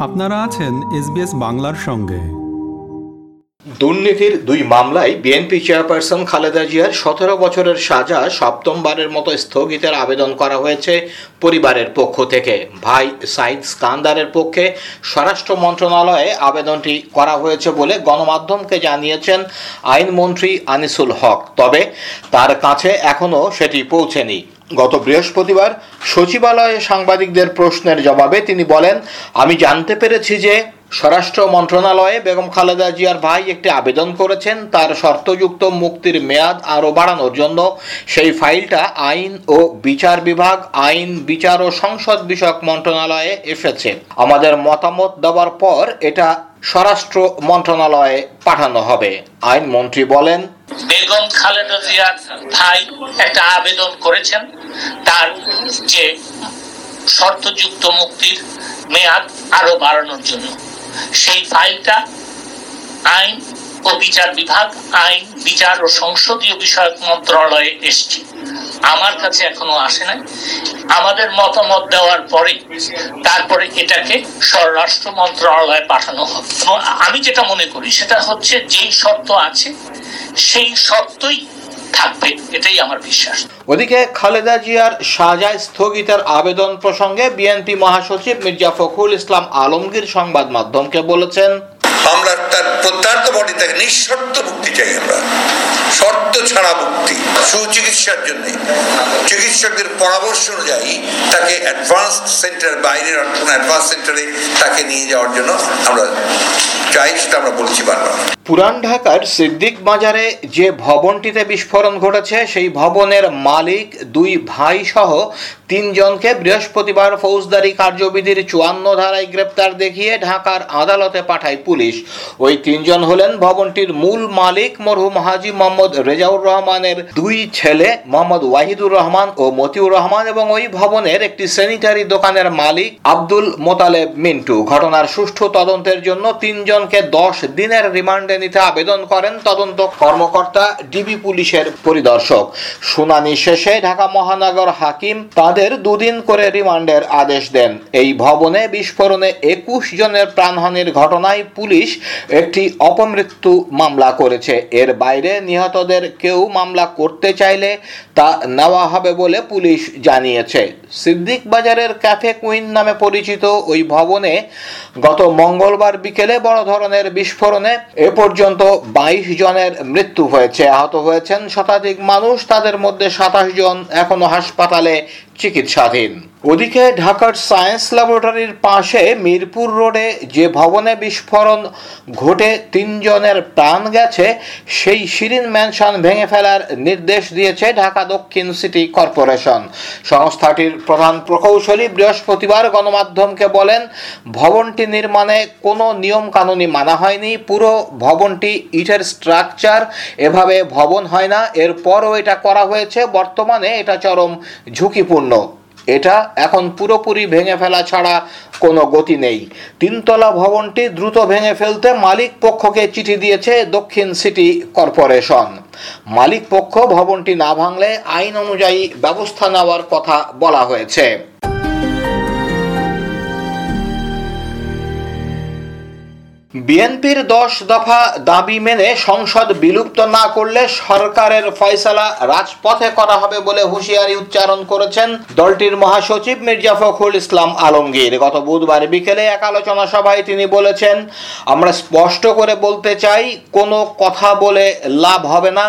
আপনারা আছেন এসবিএস বাংলার সঙ্গে। দুর্নীতির দুই মামলায় বিএনপি চেয়ারপারসন খালেদা জিয়ার সতেরো বছরের সাজা সপ্তমবারের মতো স্থগিতের আবেদন করা হয়েছে পরিবারের পক্ষ থেকে। ভাই সাইদ স্কান্দারের পক্ষে স্বরাষ্ট্র মন্ত্রণালয়ে আবেদনটি করা হয়েছে বলে গণমাধ্যমকে জানিয়েছেন আইনমন্ত্রী আনিসুল হক। তবে তার কাছে এখনও সেটি পৌঁছেনি। গত বৃহস্পতিবার সচিবালয়ে সাংবাদিকদের প্রশ্নের জবাবে তিনি বলেন, আমি জানতে পেরেছি যে স্বরাষ্ট্র মন্ত্রণালয়ে বেগম খালেদা জিয়ার ভাই একটি আবেদন করেছেন। তার শর্তযুক্ত মুক্তির মেয়াদ আরও বাড়ানোর জন্য। সেই ফাইলটা আইন ও বিচার বিভাগ, আইন, বিচার ও সংসদ বিষয়ক মন্ত্রণালয়ে এসেছে। আমাদের মতামত দেওয়ার পর এটা স্বরাষ্ট্র মন্ত্রণালয়ে পাঠানো হবে। আইনমন্ত্রী বলেন বেগম খালেদা জিয়ার ভাই একটা আবেদন করেছেন। তার যে শর্তযুক্ত মুক্তির মেয়াদ আরও বাড়ানোর জন্য। সেই ফাইলটা আইন ও বিচার বিভাগ, আইন, বিচার ও সংসদীয় বিষয়ক মন্ত্রণালয়ে এসছে। আমার কাছে এখনও আসে নাই। আমাদের মতামত দেওয়ার পরে তারপরে এটাকে স্বরাষ্ট্র মন্ত্রণালয়ে পাঠানো হবে। আমি যেটা মনে করি, সেটা হচ্ছে যেই শর্ত আছে সেই সত্যই থাকবে, এটাই আমার বিশ্বাস। ওদিকে খালেদা জিয়ার সাজা স্থগিতের আবেদন প্রসঙ্গে বিএনপি মহাসচিব মির্জা ফখরুল ইসলাম আলমগীর সংবাদ মাধ্যমকে বলেছেন আমরা তার বডি তাকে নিঃশর্ত মুক্তি চাই আমরা। শর্ত ছাড়া মুক্তি, সুচিকিৎসার জন্য। চিকিৎসকদের পরামর্শ অনুযায়ী তাকে অ্যাডভান্স সেন্টার কোনো অ্যাডভান্স সেন্টারে তাকে নিয়ে যাওয়ার জন্য আমরা চাই, সেটা আমরা বলেছি বারবার। পুরান ঢাকার সিদ্দিক বাজারে যে ভবনটিতে বিস্ফোরণ ঘটেছে, সেই ভবনের মালিক, দুই ভাই সহ তিনজনকে বৃহস্পতিবার ফৌজদারি কার্যবিধির চুয়ান্ন ধারায় গ্রেপ্তার দেখিয়ে ঢাকার আদালতে পাঠায় পুলিশ। ওই তিনজন হলেন ভবনটির মূল মালিক মরহুম হাজি মোহাম্মদ রেজাউর রহমানের দুই ছেলে মোহাম্মদ ওয়াহিদুর রহমান ও মতিউর রহমান এবং ওই ভবনের একটি স্যানিটারি দোকানের মালিক আব্দুল মোতালেব মিন্টু। ঘটনার সুষ্ঠু তদন্তের জন্য তিনজনকে দশ দিনের রিমান্ডে নিতে আবেদন করেন তদন্ত কর্মকর্তা, ডিবি পুলিশের পরিদর্শক। শুনানি শেষে ঢাকা মহানগর হাকিম তাদের দুদিন করে রিমান্ডের আদেশ দেন। এই ভবনে বিস্ফোরণে একুশ জনের প্রাণহানির ঘটনায় পুলিশ একটি অপমৃত্যু মামলা করেছে। এর বাইরে নিহতদের কেউ মামলা করতে চাইলে তা নেওয়া হবে বলে পুলিশ জানিয়েছে। সিদ্দিক বাজারের ক্যাফে কুইন নামে পরিচিত ওই ভবনে গত মঙ্গলবার বিকেলে বড় ধরনের বিস্ফোরণে এ পর্যন্ত বাইশ জনের মৃত্যু হয়েছে। আহত হয়েছেন শতাধিক মানুষ, তাদের মধ্যে সাতাশ জন এখনও হাসপাতালে চিকিৎসাধীন। ওদিকে ঢাকার সায়েন্স ল্যাবরেটরির পাশে মিরপুর রোডে যে ভবনে বিস্ফোরণ ঘটে তিনজনের প্রাণ গেছে, সেই শিরিন ম্যানশন ভেঙে ফেলার নির্দেশ দিয়েছে ঢাকা দক্ষিণ সিটি কর্পোরেশন। সংস্থাটির প্রধান প্রকৌশলী বৃহস্পতিবার গণমাধ্যমকে বলেন, ভবনটি নির্মাণে কোনো নিয়ম কানুনি মানা হয়নি, পুরো ভবনটি ইটের স্ট্রাকচার, এভাবে ভবন হয় না, এরপরও এটা করা হয়েছে, বর্তমানে এটা চরম ঝুঁকিপূর্ণ। এটা এখন পুরোপুরি ভেঙে ফেলা ছাড়া কোনো গতি নেই। তিনতলা ভবনটি দ্রুত ভেঙে ফেলতে মালিক পক্ষকে চিঠি দিয়েছে দক্ষিণ সিটি কর্পোরেশন। মালিক পক্ষ ভবনটি না ভাঙলে আইন অনুযায়ী ব্যবস্থা নেওয়ার কথা বলা হয়েছে। বিএনপির দশ দফা দাবি মেনে সংসদ বিলুপ্ত না করলে সরকারের ফয়সালা রাজপথে করা হবে বলে হুঁশিয়ারি উচ্চারণ করেছেন দলটির মহাসচিব মির্জা ফখরুল ইসলাম আলমগীর। গত বুধবার বিকেলে এক আলোচনা সভায় তিনি বলেছেন, আমরা স্পষ্ট করে বলতে চাই, কোনো কথা বলে লাভ হবে না।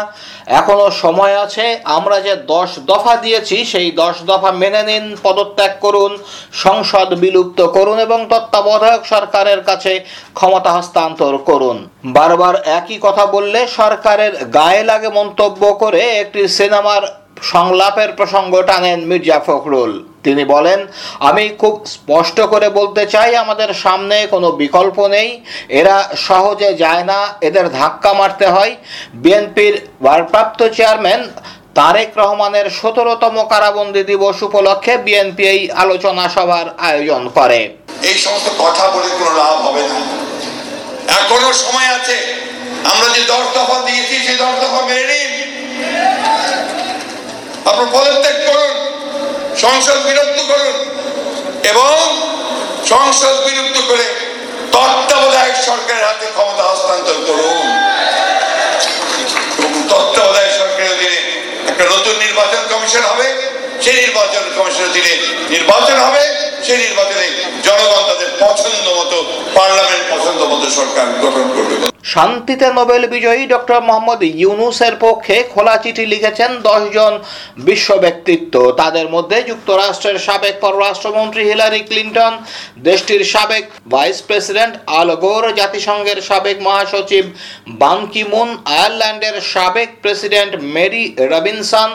এখনও সময় আছে, আমরা যে দশ দফা দিয়েছি, সেই দশ দফা মেনে নিন, পদত্যাগ করুন, সংসদ বিলুপ্ত করুন এবং তত্ত্বাবধায়ক সরকারের কাছে ক্ষমতা হস্তান্তর করুন। বারবার একই কথা বললে সরকারের গায়ে লাগে মন্তব্য করে একটি সিনেমার সংলাপের প্রসঙ্গ টানেন মির্জা ফখরুল। তিনি বলেন, আমি খুব স্পষ্ট করে বলতে চাই, আমাদের সামনে কোনো বিকল্প নেই। এরা সহজে যায় না, এদের ধাক্কা মারতে হয়। বিএনপির ভারপ্রাপ্ত চেয়ারম্যান তারেক রহমানের সতেরোতম কারাবন্দী দিবস উপলক্ষে বিএনপি এই আলোচনা সভার আয়োজন করে। এই সমস্ত কথা বলে কোনো লাভ হবে না। এখনও সময় আছে, আমরা যে দশ দফা দিয়েছি, সেই দশ দফা মেনে নিন। আপনার পদত্যাগ করুন, সংসদ বিলুপ্ত করুন, এবং সংসদ বিলুপ্ত করে তত্ত্বাবধায়ক সরকারের হাতে ক্ষমতা হস্তান্তর করুন। তত্ত্বাবধায়ক সরকারের অধীনে একটা নতুন নির্বাচন কমিশন হবে, সেই নির্বাচন কমিশনের অধীনে নির্বাচন হবে, সেই নির্বাচনে জনগণ পছন্দ মতো, পার্লামেন্ট পছন্দ মতো সরকার গঠন করবে। শান্তিতে নোবেল বিজয়ী ডক্টর মোহাম্মদ ইউনুসের পক্ষে খোলা চিঠি লিখেছেন দশজন বিশ্ব ব্যক্তিত্ব। তাদের মধ্যে যুক্তরাষ্ট্রের সাবেক পররাষ্ট্রমন্ত্রী হিলারি ক্লিন্টন, দেশটির সাবেক ভাইস প্রেসিডেন্ট আল গোর, জাতিসংঘের সাবেক মহাসচিব বান কি মুন আয়ারল্যান্ডের সাবেক প্রেসিডেন্ট মেরি রবিনসন,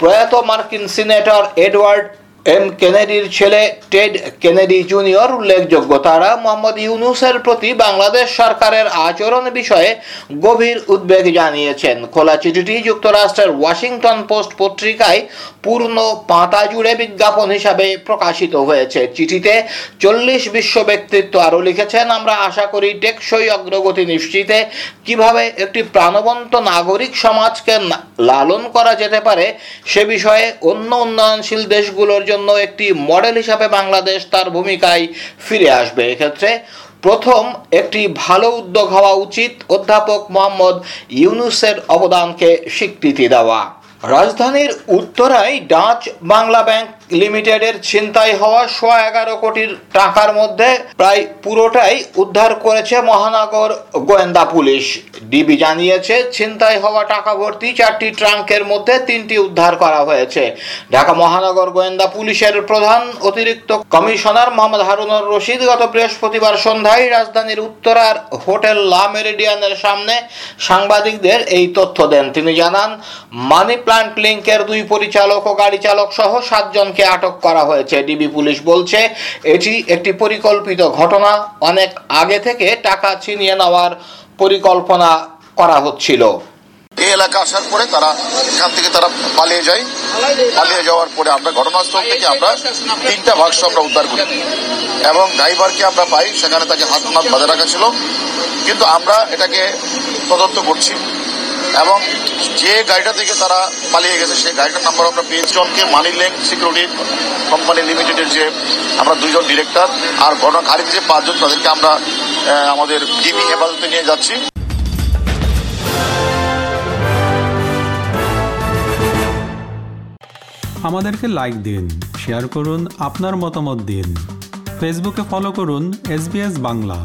প্রয়াত মার্কিন সিনেটর এডওয়ার্ড এম কেনেডির ছেলে টেড কেনেডি জুনিয়র উল্লেখযোগ্য। তারা মোহাম্মদ ইউনুসের প্রতি বাংলাদেশ সরকারের আচরণ বিষয়ে গভীর উদ্বেগ জানিয়েছেন। খোলা চিঠিটি যুক্তরাষ্ট্রের ওয়াশিংটন পোস্ট পত্রিকায় পূর্ণ পাতা জুড়ে বিজ্ঞাপন হিসাবে প্রকাশিত হয়েছে। চিঠিতে চল্লিশ বিশ্ব ব্যক্তিত্ব আরও লিখেছেন, আমরা আশা করি টেকসই অগ্রগতি নিশ্চিতে কীভাবে একটি প্রাণবন্ত নাগরিক সমাজকে লালন করা যেতে পারে সে বিষয়ে অন্য উন্নয়নশীল দেশগুলোর জন্য একটি মডেল হিসাবে বাংলাদেশ তার ভূমিকায় ফিরে আসবে। এক্ষেত্রে প্রথম একটি ভালো উদ্যোগ হওয়া উচিত অধ্যাপক মোহাম্মদ ইউনুসের অবদানকে স্বীকৃতি দেওয়া। রাজধানীর উত্তরায় ডাচ বাংলা ব্যাংক লিমিটেডের ছিনতাই হওয়া সোয়া এগারো কোটির টাকার মধ্যে প্রায় পুরোটাই উদ্ধার করেছে মহানগর গোয়েন্দা পুলিশ। ডিবি জানিয়েছে, ছিনতাই হওয়া টাকা ভর্তি চারটি ট্রাঙ্কের মধ্যে তিনটি উদ্ধার করা হয়েছে। ঢাকা মহানগর গোয়েন্দা পুলিশের প্রধান অতিরিক্ত কমিশনার মোহাম্মদ হারুনুর রশিদ গত বৃহস্পতিবার সন্ধ্যায় রাজধানীর উত্তরার হোটেল লা মেরিডিয়ানের সামনে সাংবাদিকদের এই তথ্য দেন। তিনি জানান মানি প্লান্ট লিঙ্কের দুই পরিচালক ও গাড়ি চালক সহ সাতজনকে আটক করা হয়েছে। ডিবি পুলিশ বলছে, এটি একটি পরিকল্পিত ঘটনা। অনেক আগে থেকে টাকা ছিনিয়ে নেওয়ার পরিকল্পনা করা হচ্ছিল। এই এলাকা আসার পরে তারা এখান থেকে তারা পালিয়ে যায়। পালিয়ে যাওয়ার পরে আমরা ঘটনাস্থল থেকে আমরা তিনটা বাক্স আমরা উদ্ধার করি এবং ড্রাইভারকে আমরা পাই, সেখানে তাকে হাত নাত বাঁধা রাখা ছিল। কিন্তু আমরা এটাকে তদন্ত করছি। এবং যে গাড়িটা থেকে তারা পালিয়ে গেছে, সেই গাড়িটার নাম্বার আমরা পেয়েছি জনকে মানি লেঙ্ক সিকিউরিটি কোম্পানি লিমিটেডের যে আমরা দুইজন ডিরেক্টর আর ঘটনা গাড়িতে যে পাঁচজন, তাদেরকে আমরা আমাদের ডিবি হেফাজতে নিয়ে যাচ্ছি। আমাদেরকে লাইক দিন শেয়ার করুন, আপনার মতামত দিন। ফেসবুকে ফলো করুন এস বাংলা